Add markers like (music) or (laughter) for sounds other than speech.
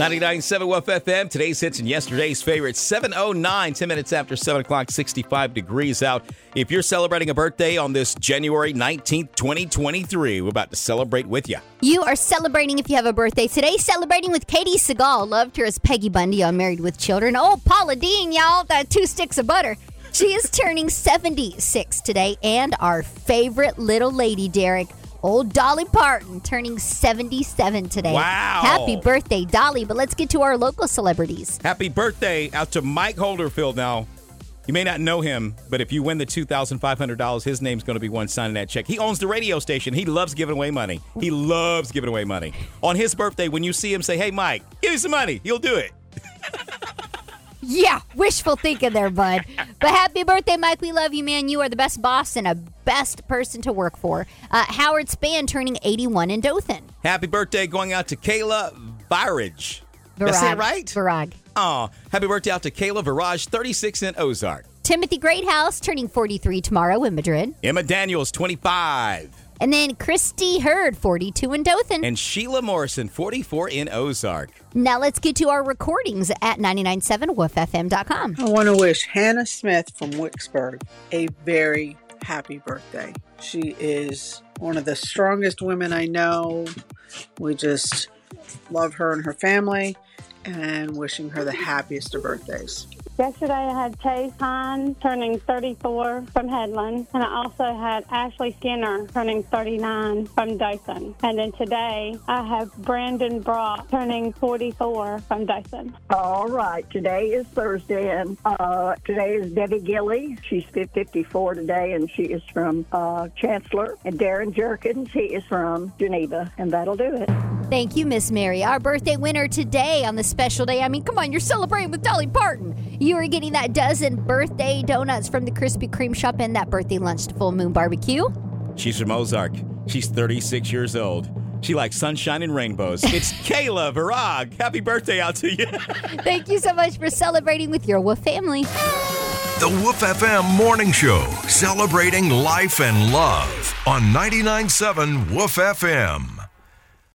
99.7 Woof FM. Today's hits and yesterday's favorites. 7.09, 10 minutes after 7 o'clock, 65 degrees out. If you're celebrating a birthday on this January 19th, 2023, we're about to celebrate with you. You are celebrating if you have a birthday today. Celebrating with Katey Sagal. Loved her as Peggy Bundy on Married with Children. Oh, Paula Deen, y'all. That two sticks of butter. She is turning 76 today. And our favorite little lady, Derek. Old Dolly Parton turning 77 today. Wow. Happy birthday, Dolly. But let's get to our local celebrities. Happy birthday out to Mike Holderfield now. You may not know him, but if you win the $2,500, his name's going to be one signing that check. He owns the radio station. He loves giving away money. He loves giving away money. On his birthday, when you see him, say, hey, Mike, give me some money. He'll do it. Yeah, wishful thinking there, bud. But happy birthday, Mike. We love you, man. You are the best boss and a best person to work for. Uh, Howard Span turning 81 in Dothan. Happy birthday going out to Kayla Virage. Did I say it right? Virag. Oh, happy birthday out to Kayla Virage, 36 in Ozark. Timothy Greathouse turning 43 tomorrow in Madrid. Emma Daniels, 25. And then Christy Hurd, 42 in Dothan. And Sheila Morrison, 44 in Ozark. now let's get to our recordings at 997woofm.com. I want to wish Hannah Smith from Wicksburg a very happy birthday. She is one of the strongest women I know. We just love her and her family and wishing her the happiest of birthdays. Yesterday I had Chase Hine turning 34 from Headland, and I also had Ashley Skinner turning 39 from Dyson. And then today I have Brandon Brock turning 44 from Dyson. All right, today is Thursday, and uh, today is Debbie Gilly. She's 54 today, and she is from uh, Chancellor. And Darren Jerkins, he is from Geneva, and that'll do it. Thank you, Miss Mary. Our birthday winner today on the special day. I mean, come on, you're celebrating with Dolly Parton. You are getting that dozen birthday donuts from the Krispy Kreme shop and that birthday lunch to Full Moon Barbecue. She's from Ozark. She's 36 years old. She likes sunshine and rainbows. (laughs) It's Kayla Virag. Happy birthday out to you. (laughs) Thank you so much for celebrating with your Wolf family. The Woof FM Morning Show, celebrating life and love on 99.7 Woof FM.